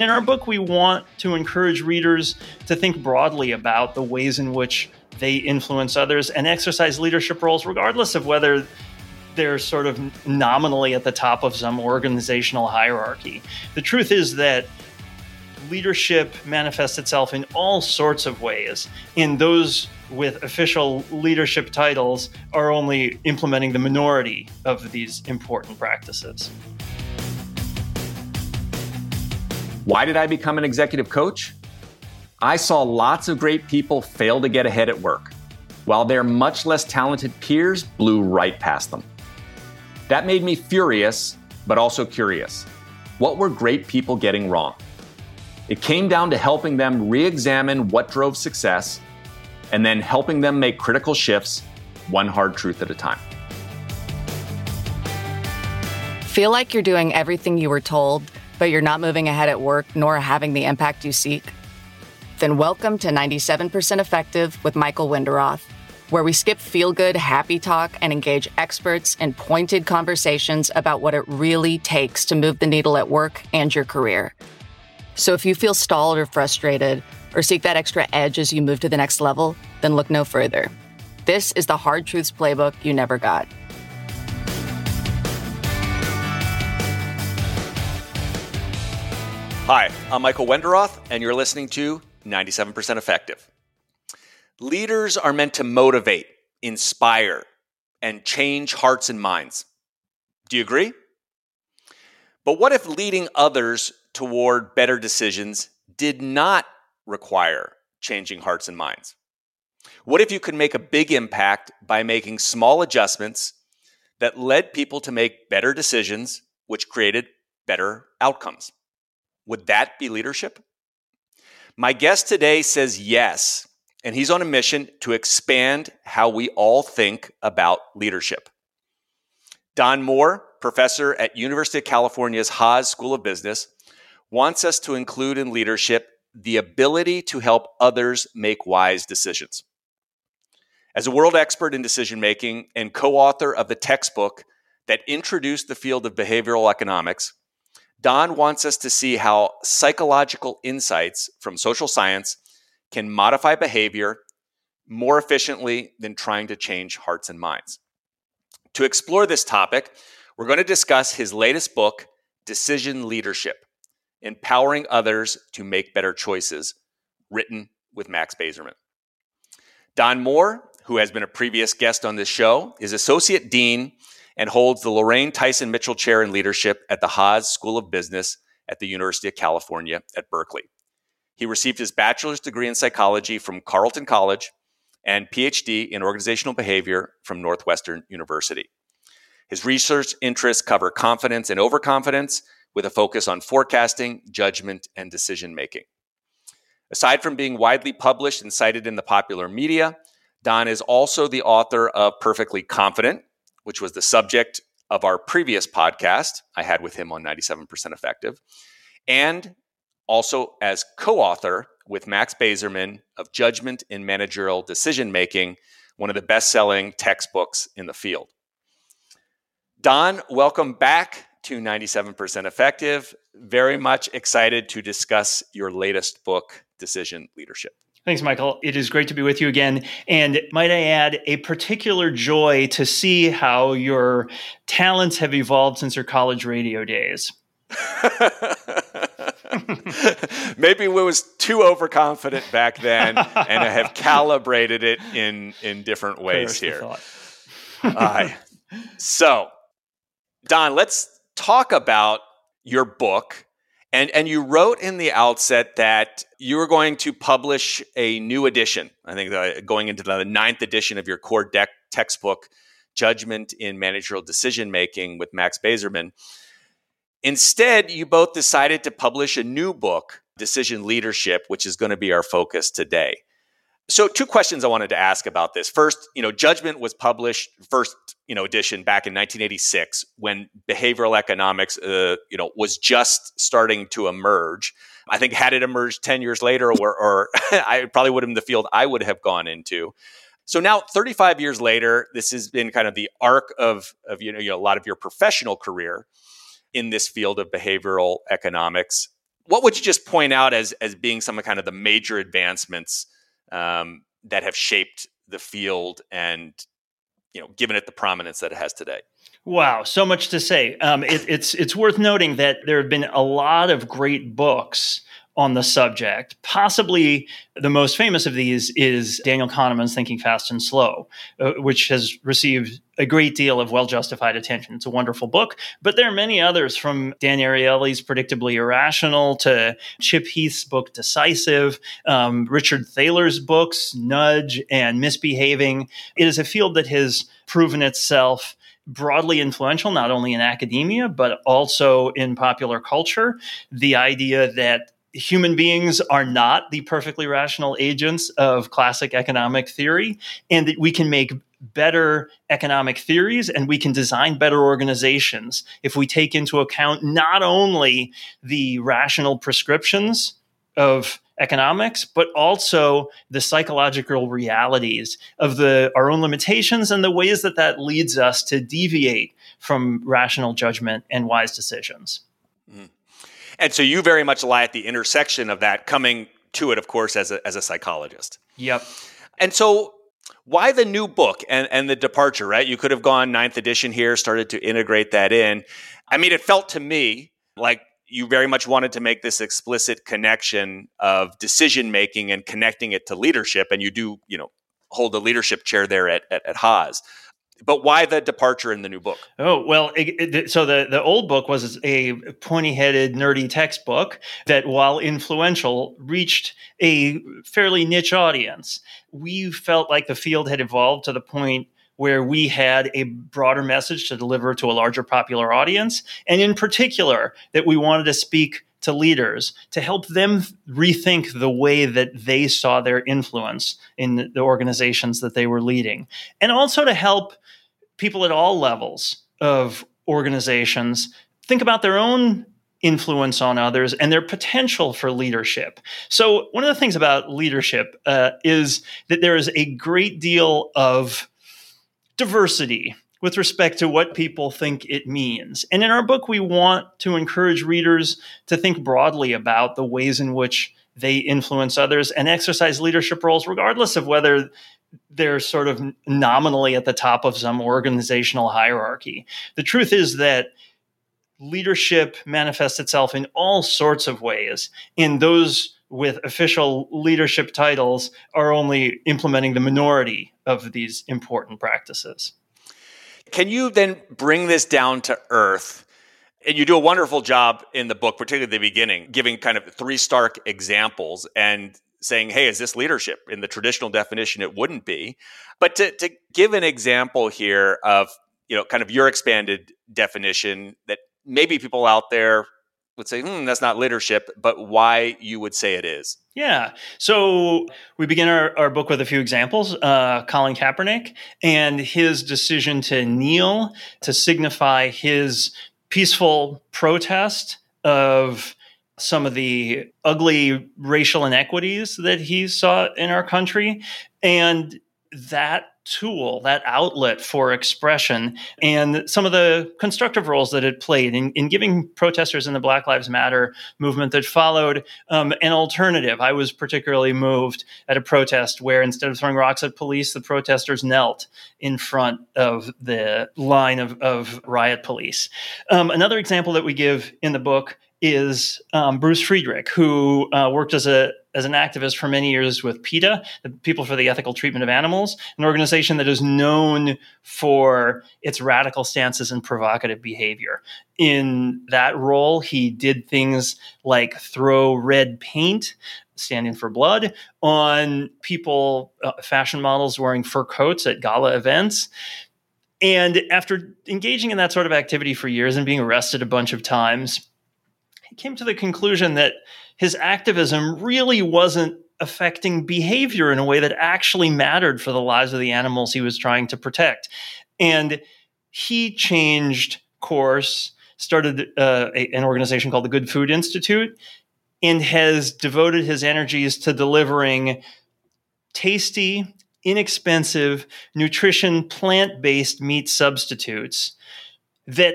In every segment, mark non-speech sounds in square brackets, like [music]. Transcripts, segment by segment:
In our book, we want to encourage readers to think broadly about the ways in which they influence others and exercise leadership roles, regardless of whether they're sort of nominally at the top of some organizational hierarchy. The truth is that leadership manifests itself in all sorts of ways, and those with official leadership titles are only implementing the minority of these important practices. Why did I become an executive coach? I saw lots of great people fail to get ahead at work, while their much less talented peers blew right past them. That made me furious, but also curious. What were great people getting wrong? It came down to helping them re examine what drove success and then helping them make critical shifts, one hard truth at a time. Feel like you're doing everything you were told, but you're not moving ahead at work nor having the impact you seek? Then welcome to 97% Effective with Michael Wenderoth, where we skip feel good, happy talk and engage experts in pointed conversations about what it really takes to move the needle at work and your career. So if you feel stalled or frustrated, or seek that extra edge as you move to the next level, then look no further. This is the Hard Truths Playbook you never got. Hi, I'm Michael Wenderoth, and you're listening to 97% Effective. Leaders are meant to motivate, inspire, and change hearts and minds. Do you agree? But what if leading others toward better decisions did not require changing hearts and minds? What if you could make a big impact by making small adjustments that led people to make better decisions, which created better outcomes? Would that be leadership? My guest today says yes, and he's on a mission to expand how we all think about leadership. Don Moore, professor at University of California's Haas School of Business, wants us to include in leadership the ability to help others make wise decisions. As a world expert in decision making and co author of the textbook that introduced the field of behavioral economics, Don wants us to see how psychological insights from social science can modify behavior more efficiently than trying to change hearts and minds. To explore this topic, we're going to discuss his latest book, Decision Leadership Empowering Others to Make Better Choices, written with Max Bazerman. Don Moore, who has been a previous guest on this show, is Associate Dean and holds the Lorraine Tyson Mitchell Chair in Leadership at the Haas School of Business at the University of California at Berkeley. He received his bachelor's degree in psychology from Carleton College and PhD in organizational behavior from Northwestern University. His research interests cover confidence and overconfidence with a focus on forecasting, judgment, and decision making. Aside from being widely published and cited in the popular media, Don is also the author of Perfectly Confident, which was the subject of our previous podcast I had with him on 97% Effective, and also as co author with Max Bazerman of Judgment in Managerial Decision Making, one of the best selling textbooks in the field. Don, welcome back to 97% Effective. Very much excited to discuss your latest book, Decision Leadership. Thanks, Michael. It is great to be with you again. And might I add, a particular joy to see how your talents have evolved since your college radio days. [laughs] Maybe we was too overconfident back then, and I have calibrated it in in different ways here. uh, so, Don, let's talk about your book and, and you wrote in the outset that you were going to publish a new edition. I think uh, going into the ninth edition of your core deck textbook Judgment in Managerial Decision Making with Max Bazerman. Instead, you both decided to publish a new book, Decision Leadership, which is going to be our focus today. So, two questions I wanted to ask about this. First, you know, Judgment was published first, you know, edition back in 1986 when behavioral economics, uh, you know, was just starting to emerge. I think had it emerged 10 years later, or, or [laughs] I probably would have been the field I would have gone into. So now, 35 years later, this has been kind of the arc of, of you know, you know a lot of your professional career in this field of behavioral economics. What would you just point out as as being some of kind of the major advancements? Um, that have shaped the field and you know given it the prominence that it has today. Wow, so much to say. Um, it, it's it's worth noting that there have been a lot of great books on the subject. Possibly the most famous of these is Daniel Kahneman's Thinking Fast and Slow, uh, which has received a great deal of well justified attention. It's a wonderful book, but there are many others from Dan Ariely's Predictably Irrational to Chip Heath's book Decisive, um, Richard Thaler's books Nudge and Misbehaving. It is a field that has proven itself broadly influential, not only in academia, but also in popular culture. The idea that human beings are not the perfectly rational agents of classic economic theory, and that we can make better economic theories and we can design better organizations if we take into account not only the rational prescriptions of economics but also the psychological realities of the our own limitations and the ways that that leads us to deviate from rational judgment and wise decisions mm. And so you very much lie at the intersection of that, coming to it, of course, as a, as a psychologist. Yep. And so why the new book and, and the departure, right? You could have gone ninth edition here, started to integrate that in. I mean, it felt to me like you very much wanted to make this explicit connection of decision making and connecting it to leadership. And you do, you know, hold the leadership chair there at, at, at Haas but why the departure in the new book? Oh well, it, it, so the the old book was a pointy-headed, nerdy textbook that, while influential, reached a fairly niche audience. We felt like the field had evolved to the point where we had a broader message to deliver to a larger popular audience, and in particular, that we wanted to speak to leaders to help them rethink the way that they saw their influence in the organizations that they were leading, and also to help people at all levels of organizations think about their own influence on others and their potential for leadership. So, one of the things about leadership uh, is that there is a great deal of diversity with respect to what people think it means. And in our book, we want to encourage readers to think broadly about the ways in which they influence others and exercise leadership roles, regardless of whether they're sort of nominally at the top of some organizational hierarchy. The truth is that leadership manifests itself in all sorts of ways, and those with official leadership titles are only implementing the minority of these important practices. Can you then bring this down to earth? And you do a wonderful job in the book, particularly at the beginning, giving kind of three stark examples. And saying, hey, is this leadership? In the traditional definition, it wouldn't be. But to, to give an example here of, you know, kind of your expanded definition that maybe people out there would say, hmm, that's not leadership, but why you would say it is. Yeah. So we begin our, our book with a few examples. Uh, Colin Kaepernick and his decision to kneel to signify his peaceful protest of some of the ugly racial inequities that he saw in our country. And that tool, that outlet for expression, and some of the constructive roles that it played in, in giving protesters in the Black Lives Matter movement that followed um, an alternative. I was particularly moved at a protest where instead of throwing rocks at police, the protesters knelt in front of the line of, of riot police. Um, another example that we give in the book is um, Bruce Friedrich, who uh, worked as a as an activist for many years with PETA, the People for the Ethical Treatment of Animals, an organization that is known for its radical stances and provocative behavior. In that role, he did things like throw red paint, standing for blood, on people, uh, fashion models wearing fur coats at gala events. And after engaging in that sort of activity for years and being arrested a bunch of times, came to the conclusion that his activism really wasn't affecting behavior in a way that actually mattered for the lives of the animals he was trying to protect. And he changed course, started uh, a, an organization called the Good Food Institute, and has devoted his energies to delivering tasty, inexpensive, nutrition, plant based meat substitutes that,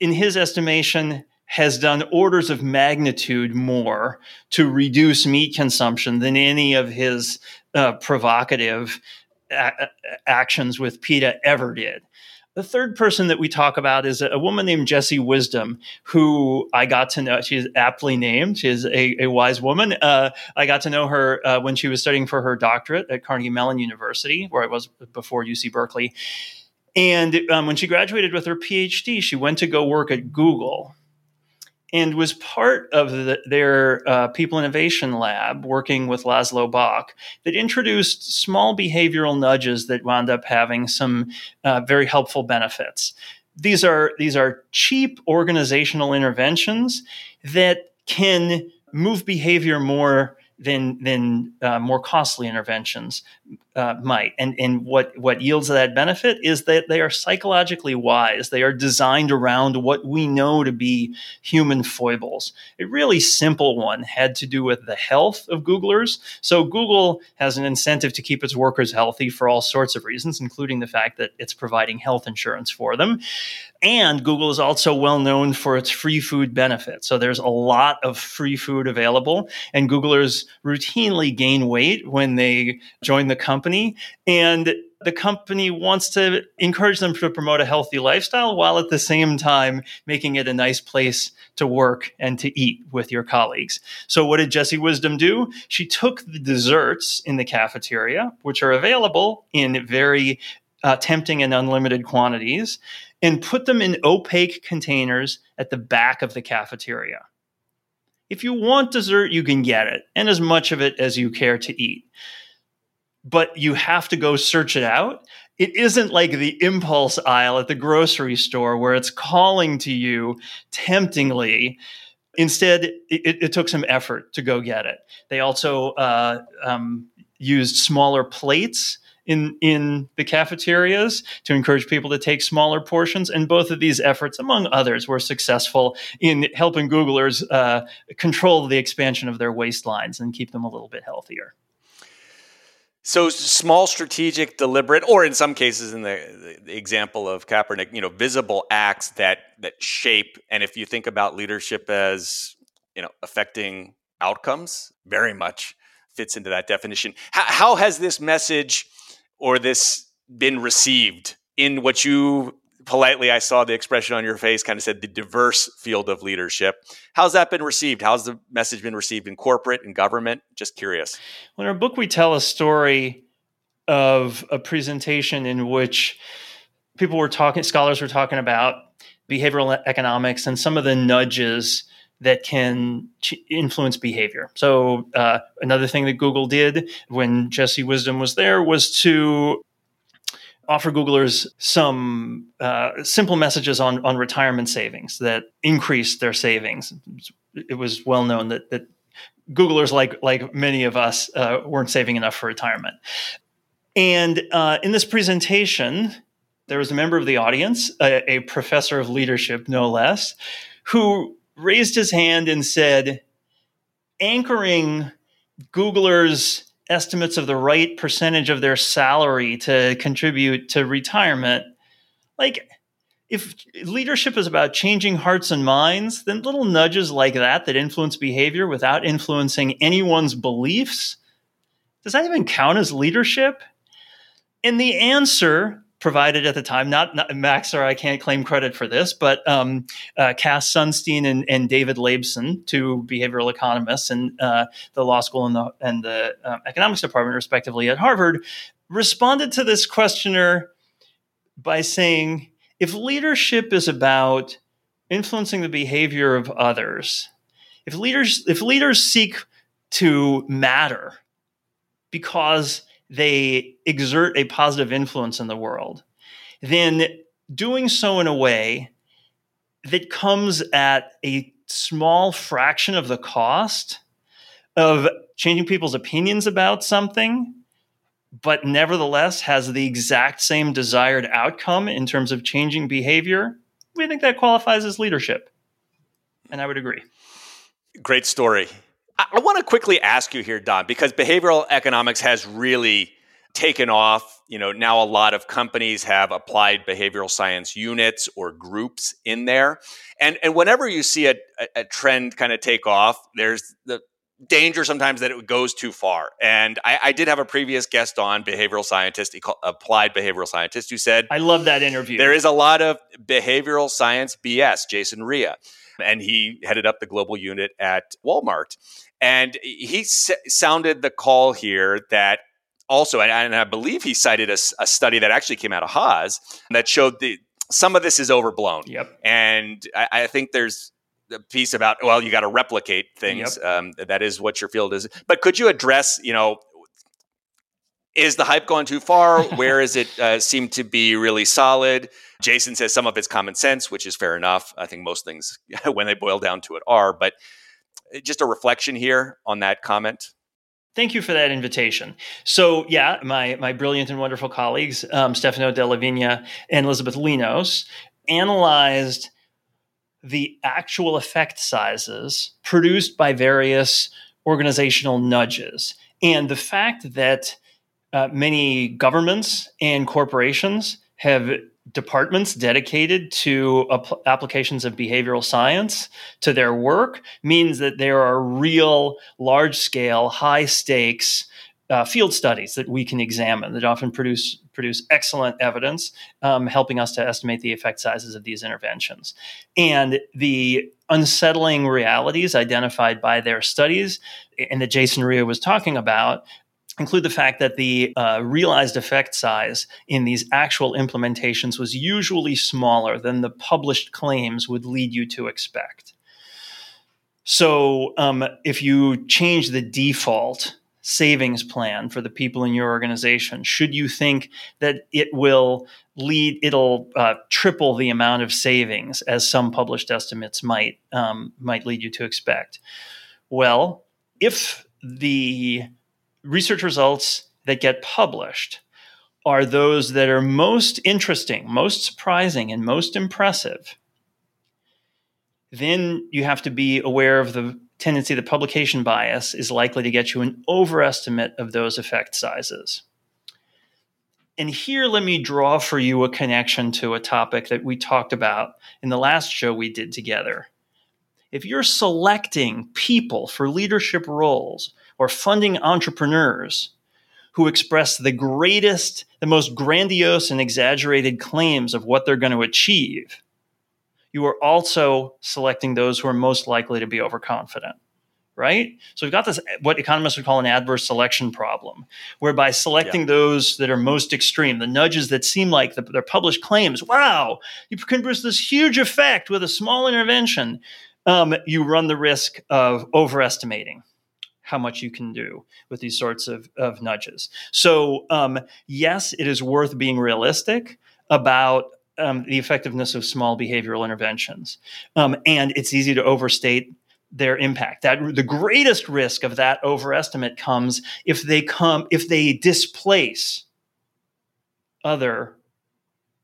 in his estimation, has done orders of magnitude more to reduce meat consumption than any of his uh, provocative a- actions with PETA ever did. The third person that we talk about is a woman named Jessie Wisdom, who I got to know. She's aptly named. She's a, a wise woman. Uh, I got to know her uh, when she was studying for her doctorate at Carnegie Mellon University, where I was before UC Berkeley. And um, when she graduated with her PhD, she went to go work at Google and was part of the, their uh, people innovation lab working with Laszlo Bock that introduced small behavioral nudges that wound up having some uh, very helpful benefits. These are these are cheap organizational interventions that can move behavior more than than uh, more costly interventions uh, might. And and what what yields that benefit is that they are psychologically wise. They are designed around what we know to be human foibles. A really simple one had to do with the health of Googlers. So Google has an incentive to keep its workers healthy for all sorts of reasons, including the fact that it's providing health insurance for them. And Google is also well known for its free food benefit. So there's a lot of free food available, and Googlers routinely gain weight when they join the company and the company wants to encourage them to promote a healthy lifestyle while at the same time making it a nice place to work and to eat with your colleagues. So, what did Jessie Wisdom do? She took the desserts in the cafeteria, which are available in very uh, tempting and unlimited quantities, and put them in opaque containers at the back of the cafeteria. If you want dessert, you can get it, and as much of it as you care to eat but you have to go search it out. It isn't like the impulse aisle at the grocery store where it's calling to you temptingly. Instead, it, it took some effort to go get it. They also uh, um, used smaller plates in in the cafeterias to encourage people to take smaller portions. And both of these efforts, among others, were successful in helping Googlers uh, control the expansion of their waistlines and keep them a little bit healthier. So small, strategic, deliberate, or in some cases, in the, the, example of Kaepernick, you know, visible acts that that shape. And if you think about leadership as you know affecting outcomes, very much fits into that definition. How, how has this message or this been received in what you politely, I saw the expression on your face kind of said the diverse field of leadership. How's that been received? How's the message been received in corporate and government? Just curious. Well, in our book, we tell a story of a presentation in which people were talking, scholars were talking about behavioral economics and some of the nudges that can influence behavior. So, uh, another thing that Google did when Jesse Wisdom was there was to offer Googlers some uh, simple messages on, on retirement savings that increased their savings. It was well known that, that Googlers, like, like many of us, uh, weren't saving enough for retirement. And uh, in this presentation, there was a member of the audience, a, a professor of leadership, no less, who raised his hand and said, anchoring Googlers' estimates of the right percentage of their salary to contribute to retirement. Like, if leadership is about changing hearts and minds, then little nudges like that that influence behavior without influencing anyone's beliefs, does that even count as leadership? And the answer provided at the time. Not, not Max or I can't claim credit for this, but um, uh, Cass Sunstein and, and, David Laibson, two behavioral economists in uh, the law school and the, and the uh, economics department, respectively, at Harvard, responded to this questioner by saying, if leadership is about influencing the behavior of others, if leaders if leaders seek to matter because they exert a positive influence in the world, then doing so in a way that comes at a small fraction of the cost of changing people's opinions about something, but nevertheless has the exact same desired outcome in terms of changing behavior, we think that qualifies as leadership. And I would agree. Great story. I, want to quickly ask you here, Don, because behavioral economics has really taken off. You know, now a lot of companies have applied behavioral science units or groups in there. And and whenever you see a, a, a trend kind of take off, there's the danger sometimes that it goes too far. And I, I did have a previous guest on, behavioral scientist, applied behavioral scientist, who said, I love that interview. There is a lot of behavioral science BS, Jason Hreha. And he headed up the global unit at Walmart. And he s- sounded the call here that also, and, and I believe he cited a, a, study that actually came out of Haas that showed the some of this is overblown. Yep. And I, I think there's the piece about well, you got to replicate things. Yep. Um, that is what your field is. But could you address, you know, is the hype going too far? [laughs] Where is it uh, seem to be really solid? Jason says some of it's common sense, which is fair enough. I think most things, [laughs] when they boil down to it, are. But uh, just a reflection here on that comment. Thank you for that invitation. So, yeah, my my brilliant and wonderful colleagues, um, Stefano DellaVigna and Elizabeth Linos, analyzed the actual effect sizes produced by various organizational nudges, and the fact that uh, many governments and corporations have departments dedicated to ap- applications of behavioral science to their work means that there are real large scale high stakes uh, field studies that we can examine that often produce produce excellent evidence um, helping us to estimate the effect sizes of these interventions and the unsettling realities identified by their studies and that Jason Hreha was talking about include the fact that the uh, realized effect size in these actual implementations was usually smaller than the published claims would lead you to expect. So, um, if you change the default savings plan for the people in your organization, should you think that it will lead, it'll uh, triple the amount of savings as some published estimates might um, might lead you to expect? Well, if the research results that get published are those that are most interesting, most surprising, and most impressive, then you have to be aware of the tendency the publication bias is likely to get you an overestimate of those effect sizes. And here, let me draw for you a connection to a topic that we talked about in the last show we did together. If you're selecting people for leadership roles or funding entrepreneurs who express the greatest, the most grandiose and exaggerated claims of what they're going to achieve, you are also selecting those who are most likely to be overconfident. Right? So we've got this, what economists would call an adverse selection problem, whereby selecting yeah. those that are most extreme, the nudges that seem like the, their published claims, wow, you can produce this huge effect with a small intervention, um, you run the risk of overestimating how much you can do with these sorts of, of nudges. So, um, yes, it is worth being realistic about um, the effectiveness of small behavioral interventions. Um, and it's easy to overstate their impact. That the greatest risk of that overestimate comes if they come if they displace other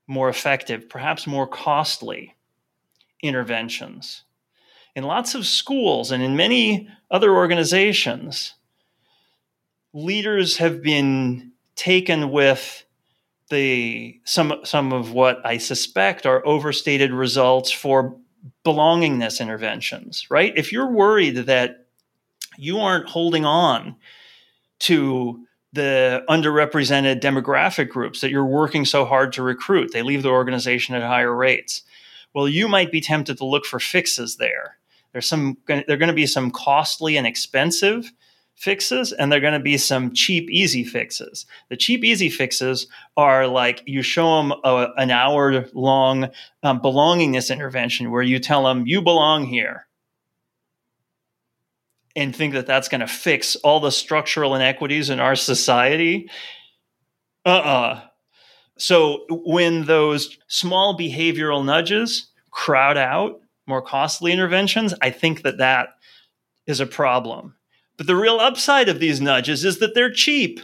more effective, perhaps more costly interventions in lots of schools and in many other organizations, leaders have been taken with the some some of what I suspect are overstated results for belongingness interventions, right? If you're worried that you aren't holding on to the underrepresented demographic groups that you're working so hard to recruit, they leave the organization at higher rates. Well, you might be tempted to look for fixes there. There's some there are going to be some costly and expensive fixes and they're going to be some cheap easy fixes. The cheap easy fixes are like you show them a, an hour long um, belongingness intervention where you tell them you belong here and think that that's going to fix all the structural inequities in our society. Uh-uh. So when those small behavioral nudges crowd out more costly interventions, I think that that is a problem. But the real upside of these nudges is that they're cheap,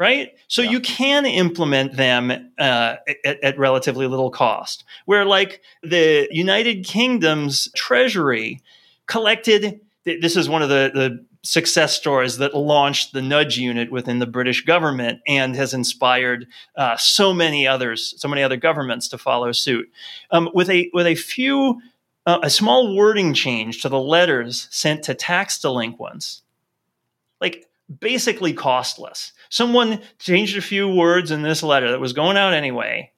right? So yeah. you can implement them uh, at, at relatively little cost. Where, like, the United Kingdom's Treasury collected this is one of the, the success stories that launched the nudge unit within the British government and has inspired uh, so many others, so many other governments to follow suit. Um, with a with a few, uh, a small wording change to the letters sent to tax delinquents, like basically costless. Someone changed a few words in this letter that was going out anyway,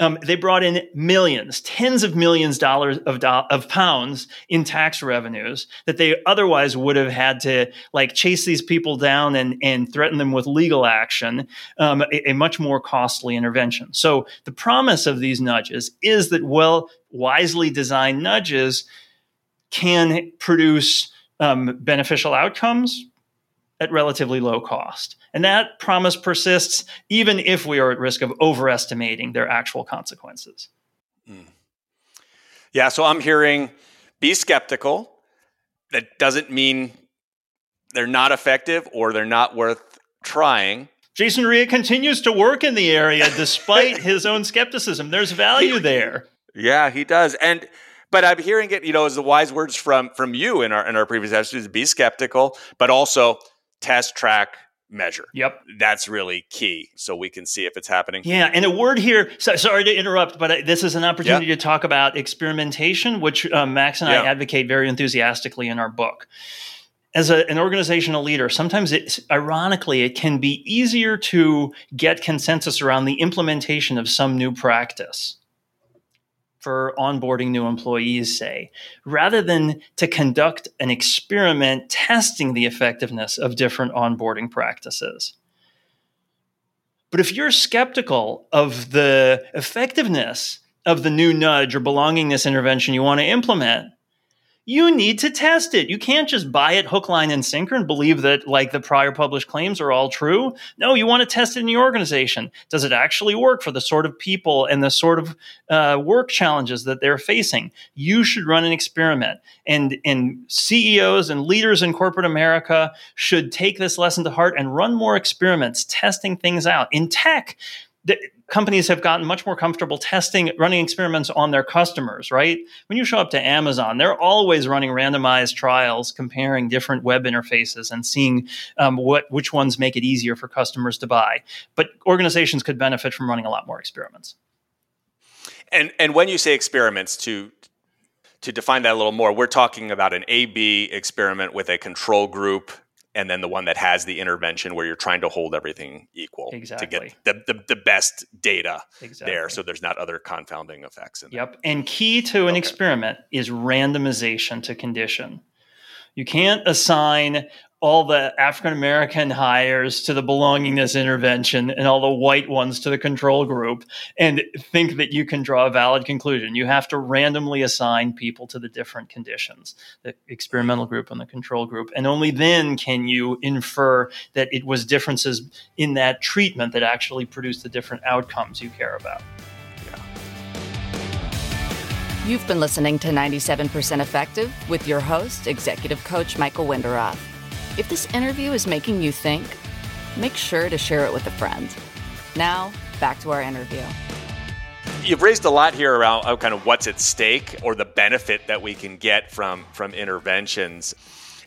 um, they brought in millions, tens of millions dollars of, do- of pounds in tax revenues that they otherwise would have had to like chase these people down and, and threaten them with legal action, um, a, a, much more costly intervention. So the promise of these nudges is that well, wisely designed nudges can produce um, beneficial outcomes at relatively low cost. And that promise persists even if we are at risk of overestimating their actual consequences. Mm. Yeah, so I'm hearing be skeptical. That doesn't mean they're not effective or they're not worth trying. Jason Hreha continues to work in the area despite [laughs] his own skepticism. There's value there. Yeah, he does. And but I'm hearing it, you know, as the wise words from from you in our in our previous episodes, be skeptical, but also test, track, measure. Yep. That's really key so we can see if it's happening. Yeah. And a word here, so, sorry to interrupt, but this is an opportunity to talk about experimentation, which uh, Max and I advocate very enthusiastically in our book. As a, an organizational leader, sometimes it, ironically, it can be easier to get consensus around the implementation of some new practice for onboarding new employees, say, rather than to conduct an experiment testing the effectiveness of different onboarding practices. But if you're skeptical of the effectiveness of the new nudge or belongingness intervention you want to implement, you need to test it. You can't just buy it hook, line, and sinker and believe that like the prior published claims are all true. No, you want to test it in your organization. Does it actually work for the sort of people and the sort of uh, work challenges that they're facing? You should run an experiment. And, and CEOs and leaders in corporate America should take this lesson to heart and run more experiments, testing things out. In tech, companies have gotten much more comfortable testing, running experiments on their customers, right? When you show up to Amazon, they're always running randomized trials, comparing different web interfaces and seeing um, what which ones make it easier for customers to buy. But organizations could benefit from running a lot more experiments. And and when you say experiments, to to define that a little more, we're talking about an A/B experiment with a control group and then the one that has the intervention where you're trying to hold everything equal exactly. to get the, the, the best data exactly. there so there's not other confounding effects in yep and key to an okay. experiment is randomization to condition you can't assign all the African American hires to the belongingness intervention and all the white ones to the control group and think that you can draw a valid conclusion. You have to randomly assign people to the different conditions, the experimental group and the control group. And only then can you infer that it was differences in that treatment that actually produced the different outcomes you care about. You've been listening to 97% Effective with your host, Executive Coach Michael Wenderoth. If this interview is making you think, make sure to share it with a friend. Now, back to our interview. You've raised a lot here around uh, kind of what's at stake or the benefit that we can get from from interventions.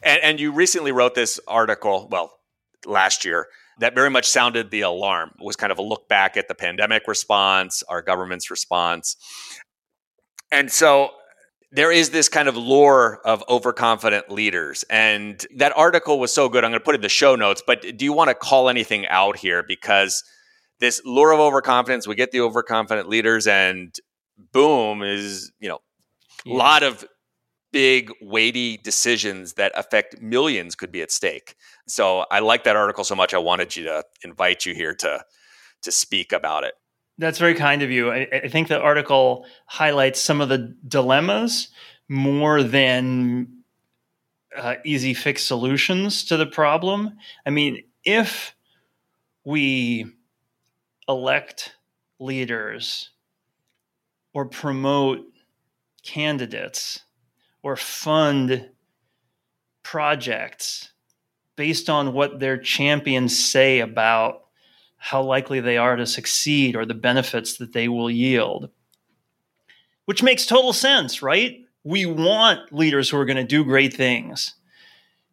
And, and you recently wrote this article, well, last year, that very much sounded the alarm. It was kind of a look back at the pandemic response, our government's response. And so there is this kind of lore of overconfident leaders. And that article was so good. I'm going to put it in the show notes, but do you want to call anything out here? Because this lure of overconfidence, we get the overconfident leaders, and boom, is, you know, a yeah. lot of big, weighty decisions that affect millions could be at stake. So I like that article so much. I wanted you to invite you here to to speak about it. That's very kind of you. I, I, think the article highlights some of the dilemmas more than uh, easy fix solutions to the problem. I mean, if we elect leaders or promote candidates or fund projects based on what their champions say about how likely they are to succeed or the benefits that they will yield. Which makes total sense, right? We want leaders who are going to do great things.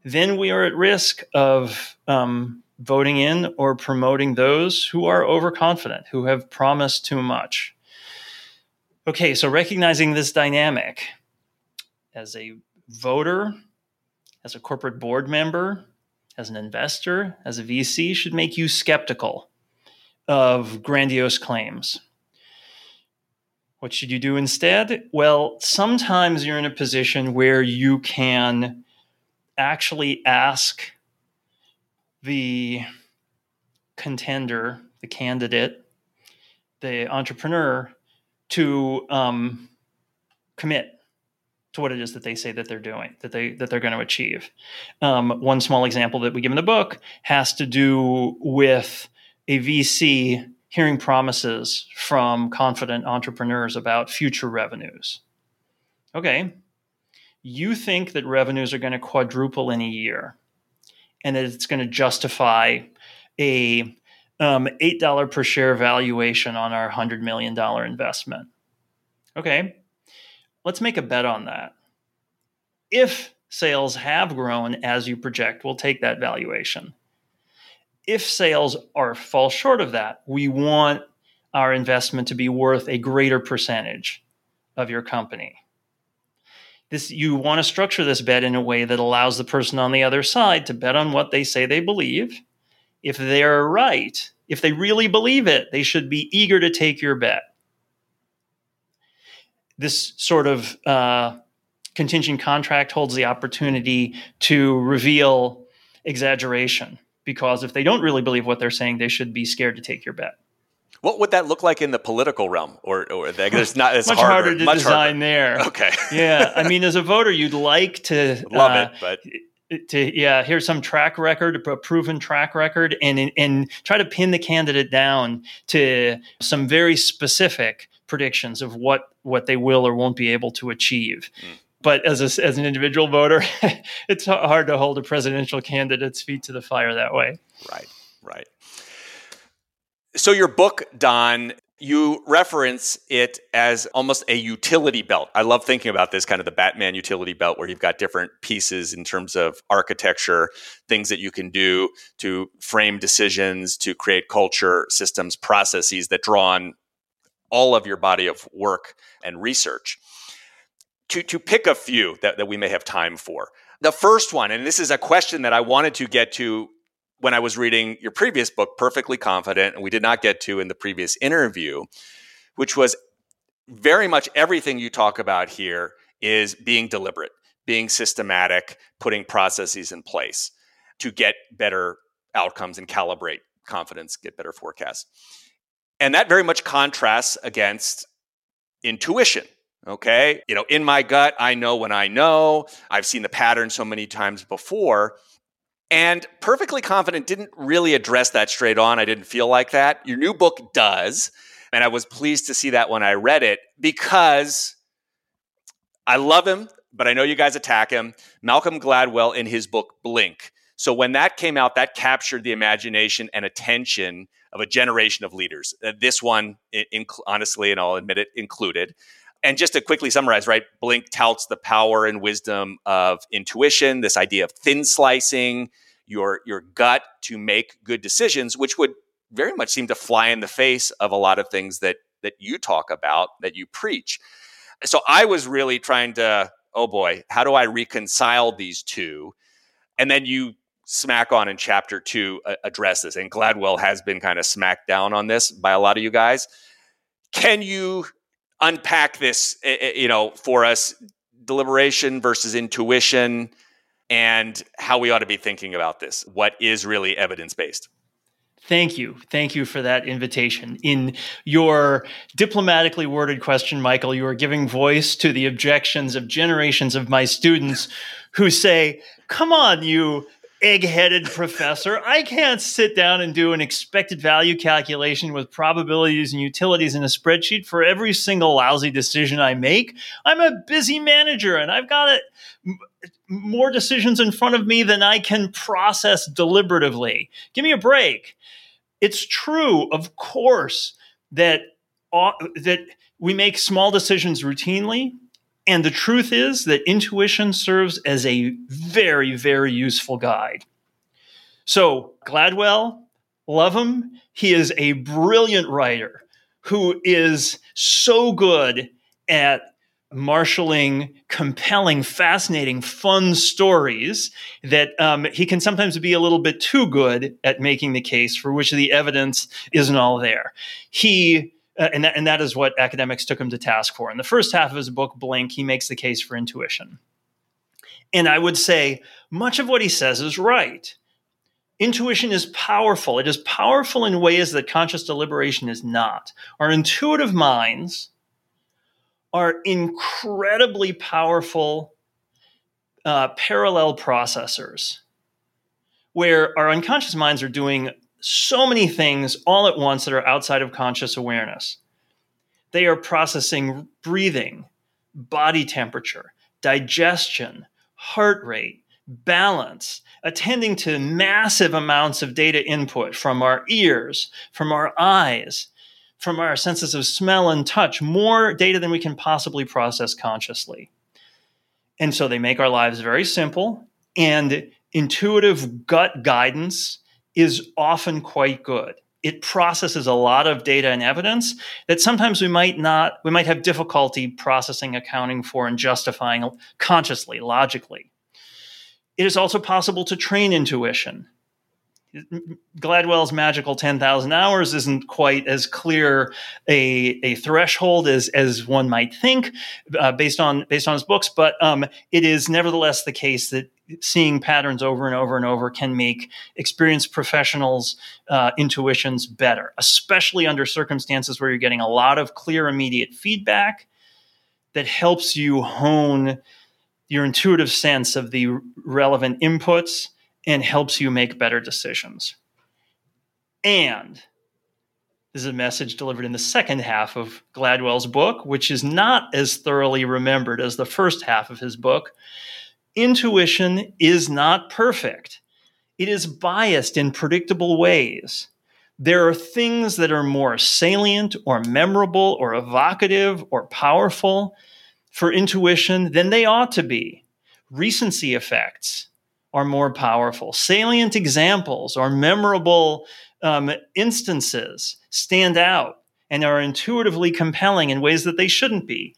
Then we are at risk of um, voting in or promoting those who are overconfident, who have promised too much. Okay, so recognizing this dynamic as a voter, as a corporate board member, as an investor, as a VC, should make you skeptical of grandiose claims. What should you do instead? Well, sometimes you're in a position where you can actually ask the contender, the candidate, the entrepreneur to um, commit to what it is that they say that they're doing, that they that they're going to achieve. Um, one small example that we give in the book has to do with a VC hearing promises from confident entrepreneurs about future revenues. Okay, you think that revenues are going to quadruple in a year, and that it's going to justify a um, $8 per share valuation on our $100 million investment. Okay, let's make a bet on that. If sales have grown as you project, we'll take that valuation. If sales are fall short of that, we want our investment to be worth a greater percentage of your company. This you want to structure this bet in a way that allows the person on the other side to bet on what they say they believe if they're right, if they really believe it, they should be eager to take your bet. This sort of uh, contingent contract holds the opportunity to reveal exaggeration because if they don't really believe what they're saying, they should be scared to take your bet. What would that look like in the political realm, or, or there's not as [laughs] much harder, harder to much design harder. there? Okay, [laughs] yeah, I mean, as a voter, you'd like to [laughs] love uh, it, but to yeah here's some track record a proven track record and and try to pin the candidate down to some very specific predictions of what what they will or won't be able to achieve mm. But as a, as an individual voter [laughs] it's hard to hold a presidential candidate's feet to the fire that way right right so your book don you reference it as almost a utility belt. I love thinking about this kind of the Batman utility belt where you've got different pieces in terms of architecture, things that you can do to frame decisions, to create culture, systems, processes that draw on all of your body of work and research. To, to pick a few that, that we may have time for. The first one, and this is a question that I wanted to get to when I was reading your previous book, Perfectly Confident, and we did not get to in the previous interview, which was very much everything you talk about here is being deliberate, being systematic, putting processes in place to get better outcomes and calibrate confidence, get better forecasts. And that very much contrasts against intuition. Okay. You know, in my gut, I know when I know. I've seen the pattern so many times before. And Perfectly Confident didn't really address that straight on. I didn't feel like that. Your new book does. And I was pleased to see that when I read it because I love him, but I know you guys attack him. Malcolm Gladwell in his book Blink. So when that came out, that captured the imagination and attention of a generation of leaders. Uh, this one, honestly, and I'll admit it, included. And just to quickly summarize, right? Blink touts the power and wisdom of intuition, this idea of thin slicing, your your gut to make good decisions, which would very much seem to fly in the face of a lot of things that that you talk about, that you preach. So I was really trying to, oh boy, how do I reconcile these two? And then you smack on in chapter two uh, address this, and Gladwell has been kind of smacked down on this by a lot of you guys. Can you unpack this, eh, eh, you know, for us, deliberation versus intuition, and how we ought to be thinking about this. What is really evidence based? Thank you. Thank you for that invitation. In your diplomatically worded question, Michael, you are giving voice to the objections of generations of my students who say, Come on, you egg-headed professor. I can't sit down and do an expected value calculation with probabilities and utilities in a spreadsheet for every single lousy decision I make. I'm a busy manager and I've got more decisions in front of me than I can process deliberatively. Give me a break. It's true, of course, that uh, that we make small decisions routinely and the truth is that intuition serves as a very, very useful guide. So, Gladwell, love him. He is a brilliant writer who is so good at marshaling compelling, fascinating, fun stories that um, he can sometimes be a little bit too good at making the case for which the evidence isn't all there. He uh, and, that, and that is what academics took him to task for. In the first half of his book, Blink, he makes the case for intuition. And I would say much of what he says is right. Intuition is powerful. It is powerful in ways that conscious deliberation is not. Our intuitive minds are incredibly powerful uh, parallel processors where our unconscious minds are doing so many things all at once that are outside of conscious awareness. They are processing breathing, body temperature, digestion, heart rate, balance, attending to massive amounts of data input from our ears, from our eyes, from our senses of smell and touch, more data than we can possibly process consciously. And so they make our lives very simple, and intuitive gut guidance is often quite good. It processes a lot of data and evidence that sometimes we might not, we might have difficulty processing, accounting for, and justifying consciously, logically. It is also possible to train intuition. Gladwell's magical 10,000 hours isn't quite as clear a, a threshold as, as one might think uh, based on based on his books, but um, it is nevertheless the case that seeing patterns over and over and over can make experienced professionals' uh, intuitions better, especially under circumstances where you're getting a lot of clear, immediate feedback that helps you hone your intuitive sense of the relevant inputs and helps you make better decisions. And this is a message delivered in the second half of Gladwell's book, which is not as thoroughly remembered as the first half of his book intuition is not perfect. It is biased in predictable ways. There are things that are more salient or memorable or evocative or powerful for intuition than they ought to be. Recency effects are more powerful. Salient examples or memorable um, instances stand out and are intuitively compelling in ways that they shouldn't be.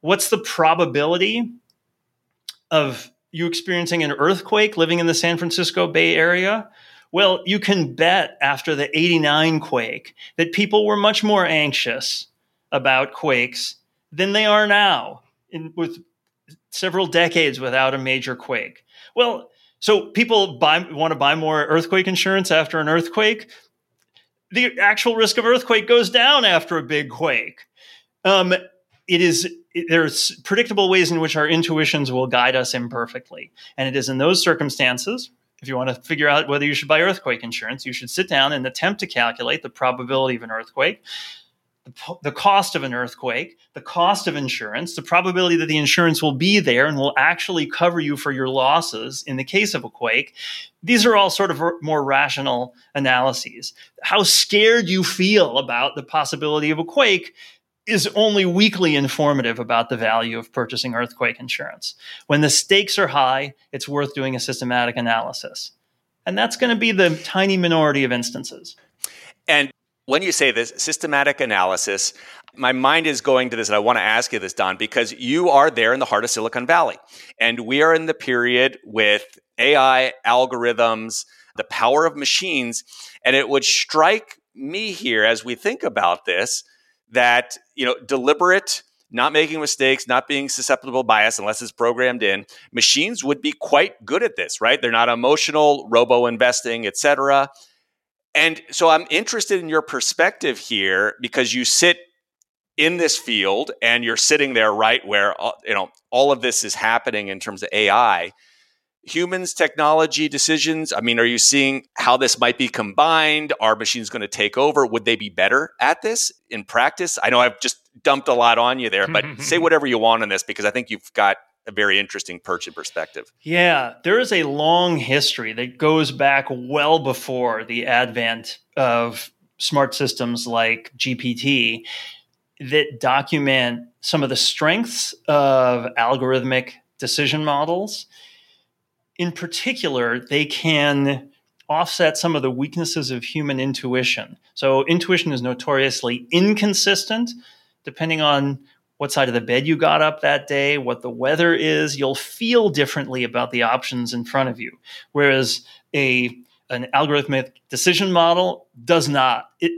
What's the probability of you experiencing an earthquake living in the San Francisco Bay Area? Well, you can bet after the 89 quake that people were much more anxious about quakes than they are now in, with several decades without a major quake. Well, so people buy, want to buy more earthquake insurance after an earthquake. The actual risk of earthquake goes down after a big quake. Um, it is there's predictable ways in which our intuitions will guide us imperfectly. And it is in those circumstances, if you want to figure out whether you should buy earthquake insurance, you should sit down and attempt to calculate the probability of an earthquake, the cost of an earthquake, the cost of insurance, the probability that the insurance will be there and will actually cover you for your losses in the case of a quake. These are all sort of more rational analyses. How scared you feel about the possibility of a quake is only weakly informative about the value of purchasing earthquake insurance. When the stakes are high, it's worth doing a systematic analysis. And that's going to be the tiny minority of instances. And when you say this systematic analysis, my mind is going to this, and I want to ask you this, Don, because you are there in the heart of Silicon Valley. And we are in the period with AI, algorithms, the power of machines. And it would strike me here as we think about this that you know deliberate not making mistakes, not being susceptible to bias unless it's programmed in. Machines would be quite good at this, right? They're not emotional, robo investing, etc. And so I'm interested in your perspective here because you sit in this field and you're sitting there right where you know all of this is happening in terms of AI. Humans, technology, decisions? I mean, are you seeing how this might be combined? Are machines going to take over? Would they be better at this in practice? I know I've just dumped a lot on you there, but [laughs] say whatever you want on this because I think you've got a very interesting perch and perspective. Yeah, there is a long history that goes back well before the advent of smart systems like GPT that document some of the strengths of algorithmic decision models. In particular, they can offset some of the weaknesses of human intuition. So, intuition is notoriously inconsistent depending on what side of the bed you got up that day, what the weather is, you'll feel differently about the options in front of you. Whereas a an algorithmic decision model does not it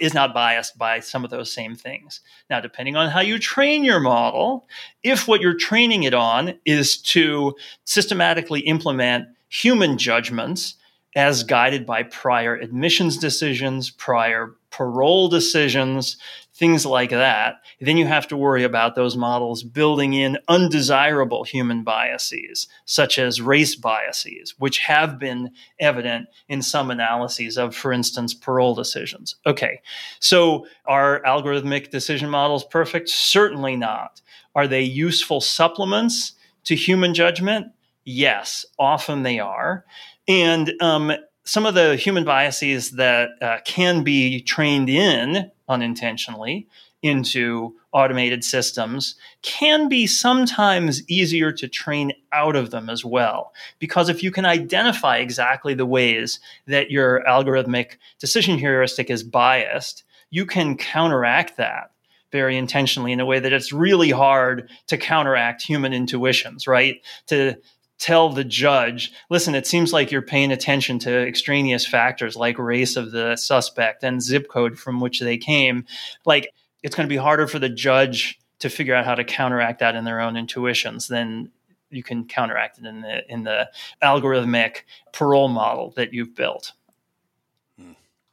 is not biased by some of those same things. Now, depending on how you train your model, if what you're training it on is to systematically implement human judgments as guided by prior admissions decisions, prior parole decisions, things like that, then you have to worry about those models building in undesirable human biases, such as race biases, which have been evident in some analyses of, for instance, parole decisions. Okay, so are algorithmic decision models perfect? Certainly not. Are they useful supplements to human judgment? Yes, often they are. And um, some of the human biases that uh, can be trained in unintentionally into automated systems can be sometimes easier to train out of them as well. Because if you can identify exactly the ways that your algorithmic decision heuristic is biased, you can counteract that very intentionally in a way that it's really hard to counteract human intuitions, right? To tell the judge, listen, it seems like you're paying attention to extraneous factors like race of the suspect and zip code from which they came. Like, it's going to be harder for the judge to figure out how to counteract that in their own intuitions than you can counteract it in the in the algorithmic parole model that you've built.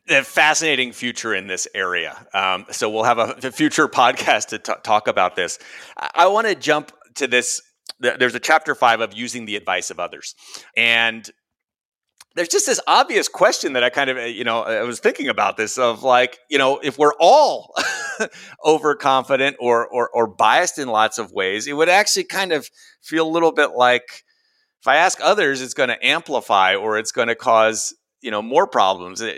A fascinating future in this area. Um, so we'll have a, a future [laughs] podcast to t- talk about this. I, I want to jump to this there's a chapter five of using the advice of others. And there's just this obvious question that I kind of, uh, you know, I was thinking about this of like, you know, if we're all [laughs] overconfident or, or, or biased in lots of ways, it would actually kind of feel a little bit like if I ask others, it's going to amplify or it's going to cause, you know, more problems. Uh,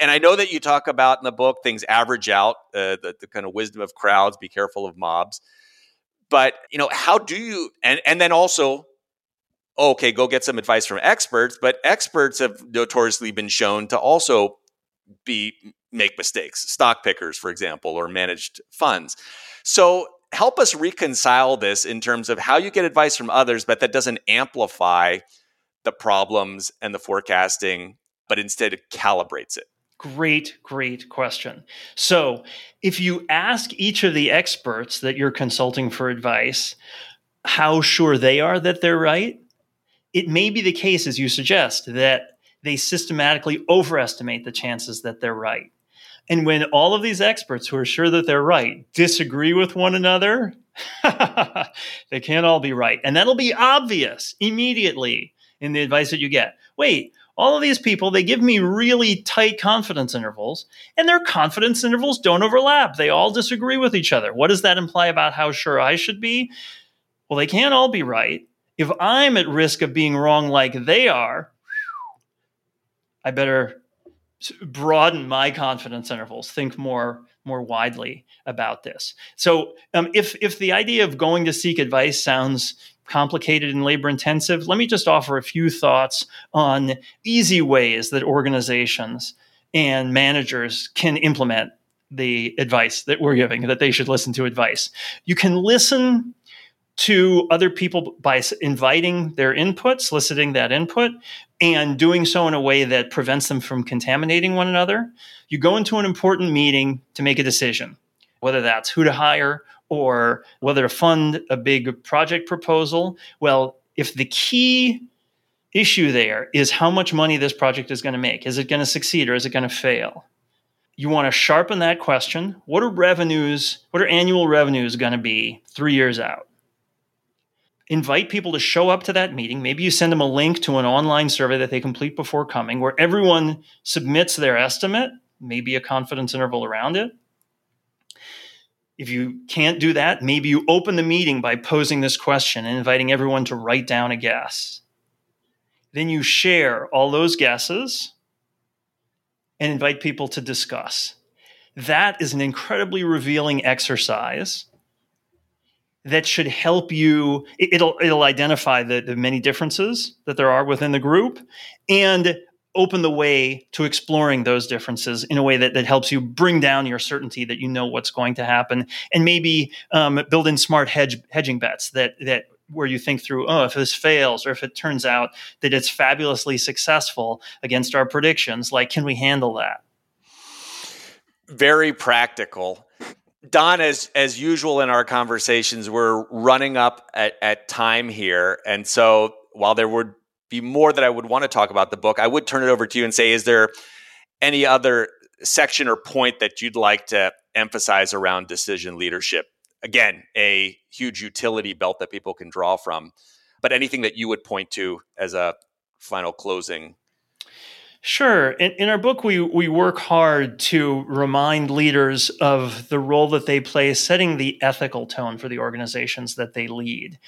and I know that you talk about in the book things average out, uh, the, the kind of wisdom of crowds, be careful of mobs. But you know, how do you and and then also oh, okay, go get some advice from experts, but experts have notoriously been shown to also be make mistakes, stock pickers, for example, or managed funds. So help us reconcile this in terms of how you get advice from others, but that doesn't amplify the problems and the forecasting, but instead it calibrates it. Great, great question. So, if you ask each of the experts that you're consulting for advice how sure they are that they're right, it may be the case, as you suggest, that they systematically overestimate the chances that they're right. And when all of these experts who are sure that they're right disagree with one another, [laughs] they can't all be right. And that'll be obvious immediately in the advice that you get. Wait, all of these people, they give me really tight confidence intervals, and their confidence intervals don't overlap. They all disagree with each other. What does that imply about how sure I should be? Well, they can't all be right. If I'm at risk of being wrong like they are, I better broaden my confidence intervals, think more more widely about this. So, um, if if the idea of going to seek advice sounds complicated and labor intensive, let me just offer a few thoughts on easy ways that organizations and managers can implement the advice that we're giving, that they should listen to advice. You can listen to other people by inviting their input, soliciting that input, and doing so in a way that prevents them from contaminating one another. You go into an important meeting to make a decision, whether that's who to hire or whether to fund a big project proposal. Well, if the key issue there is how much money this project is going to make, is it going to succeed or is it going to fail? You want to sharpen that question. What are revenues, what are annual revenues going to be three years out? invite people to show up to that meeting. Maybe you send them a link to an online survey that they complete before coming, where everyone submits their estimate, maybe a confidence interval around it. If you can't do that, maybe you open the meeting by posing this question and inviting everyone to write down a guess. Then you share all those guesses and invite people to discuss. That is an incredibly revealing exercise that should help you it'll it'll identify the, the many differences that there are within the group and open the way to exploring those differences in a way that, that helps you bring down your certainty that you know what's going to happen and maybe um, build in smart hedge, hedging bets that that where you think through oh if this fails or if it turns out that it's fabulously successful against our predictions like can we handle that? Very practical. Don, as as usual in our conversations, we're running up at, at time here, and so while there would be more that I would want to talk about the book, I would turn it over to you and say, is there any other section or point that you'd like to emphasize around decision leadership? Again, a huge utility belt that people can draw from, but anything that you would point to as a final closing Sure. In, in, our book, we, we work hard to remind leaders of the role that they play setting the ethical tone for the organizations that they lead.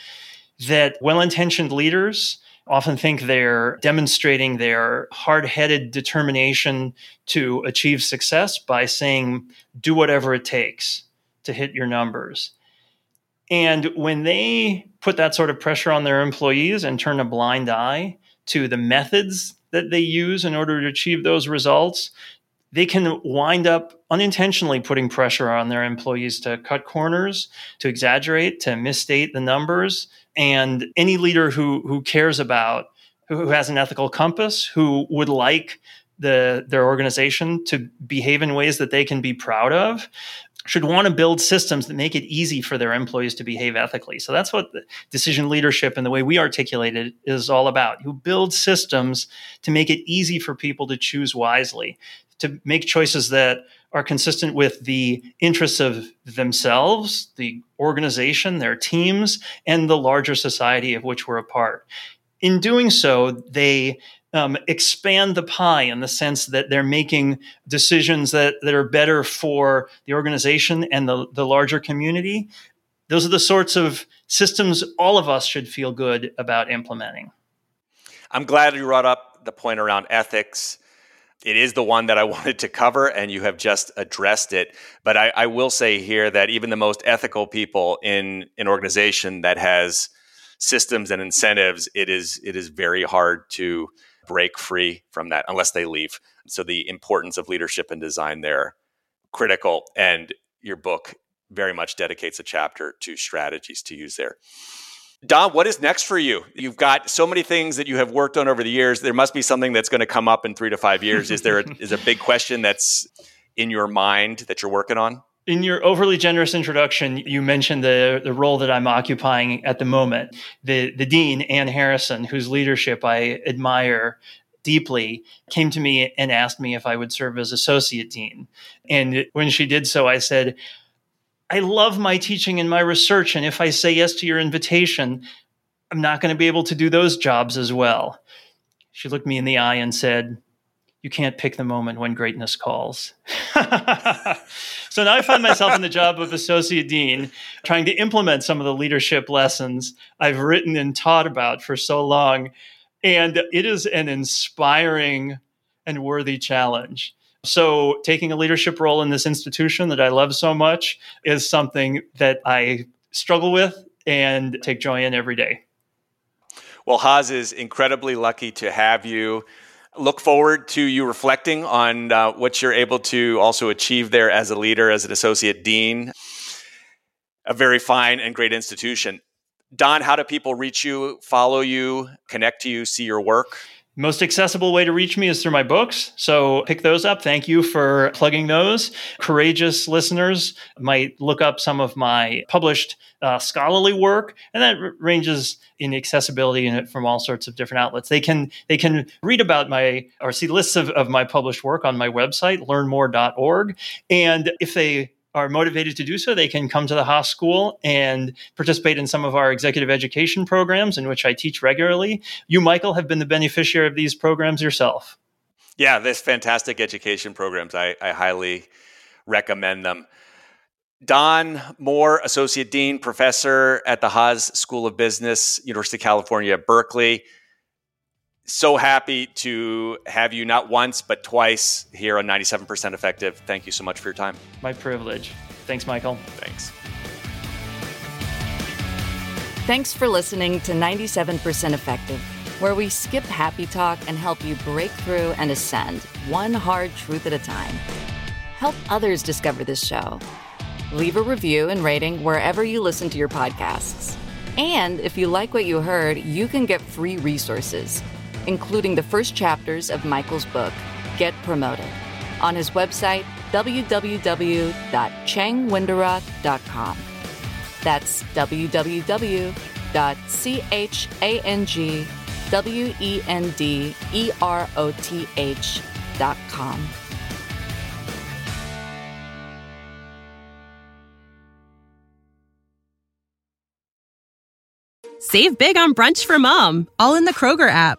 That well intentioned leaders often think they're demonstrating their hard headed determination to achieve success by saying, do whatever it takes to hit your numbers. And when they put that sort of pressure on their employees and turn a blind eye to the methods that they use in order to achieve those results, they can wind up unintentionally putting pressure on their employees to cut corners, to exaggerate, to misstate the numbers. And any leader who, who cares about, who has an ethical compass, who would like the, their organization to behave in ways that they can be proud of, should want to build systems that make it easy for their employees to behave ethically. So that's what decision leadership and the way we articulate it is all about. You build systems to make it easy for people to choose wisely, to make choices that are consistent with the interests of themselves, the organization, their teams, and the larger society of which we're a part. In doing so, they um, expand the pie in the sense that they're making decisions that, that are better for the organization and the, the larger community. Those are the sorts of systems all of us should feel good about implementing. I'm glad you brought up the point around ethics. It is the one that I [laughs] wanted to cover, and you have just addressed it. But I, I will say here that even the most ethical people in an organization that has systems and incentives, it is it is very hard to break free from that unless they leave. So the importance of leadership and design there critical and your book very much dedicates a chapter to strategies to use there. Don, what is next for you? You've got so many things that you have worked on over the years. There must be something that's going to come up in 3 to 5 years. Is there a, [laughs] is a big question that's in your mind that you're working on? In your overly generous introduction, you mentioned the, the role that I'm occupying at the moment. The, the dean, Ann Harrison, whose leadership I admire deeply, came to me and asked me if I would serve as associate dean. And when she did so, I said, I love my teaching and my research. And if I say yes to your invitation, I'm not going to be able to do those jobs as well. She looked me in the eye and said, you can't pick the moment when greatness calls. [laughs] so now I find myself in the job of associate dean, trying to implement some of the leadership lessons I've written and taught about for so long. And it is an inspiring and worthy challenge. So, taking a leadership role in this institution that I love so much is something that I struggle with and take joy in every day. Well, Haas is incredibly lucky to have you look forward to you reflecting on uh, what you're able to also achieve there as a leader, as an associate dean. A very fine and great institution. Don, how do people reach you, follow you, connect to you, see your work? Most accessible way to reach me is through my books. So pick those up. Thank you for plugging those. Courageous listeners might look up some of my published uh, scholarly work, and that r- ranges in accessibility in it from all sorts of different outlets. They can they can read about my or see lists of, of my published work on my website, learnmoore.org. And if they are motivated to do so, they can come to the Haas School and participate in some of our executive education programs in which I teach regularly. You, Michael, have been the beneficiary of these programs yourself. Yeah, this fantastic education programs. I, I highly recommend them. Don Moore, Associate Dean, Professor at the Haas School of Business, University of California, Berkeley. So happy to have you not once, but twice here on 97% Effective. Thank you so much for your time. My privilege. Thanks, Michael. Thanks. Thanks for listening to 97% Effective, where we skip happy talk and help you break through and ascend one hard truth at a time. Help others discover this show leave a review and rating wherever you listen to your podcasts. And if you like what you heard, you can get free resources, including the first chapters of Michael's book, Get Promoted, on his website, www.changwenderoth.com. That's www.changwenderoth.com. Save big on brunch for mom, all in the Kroger app.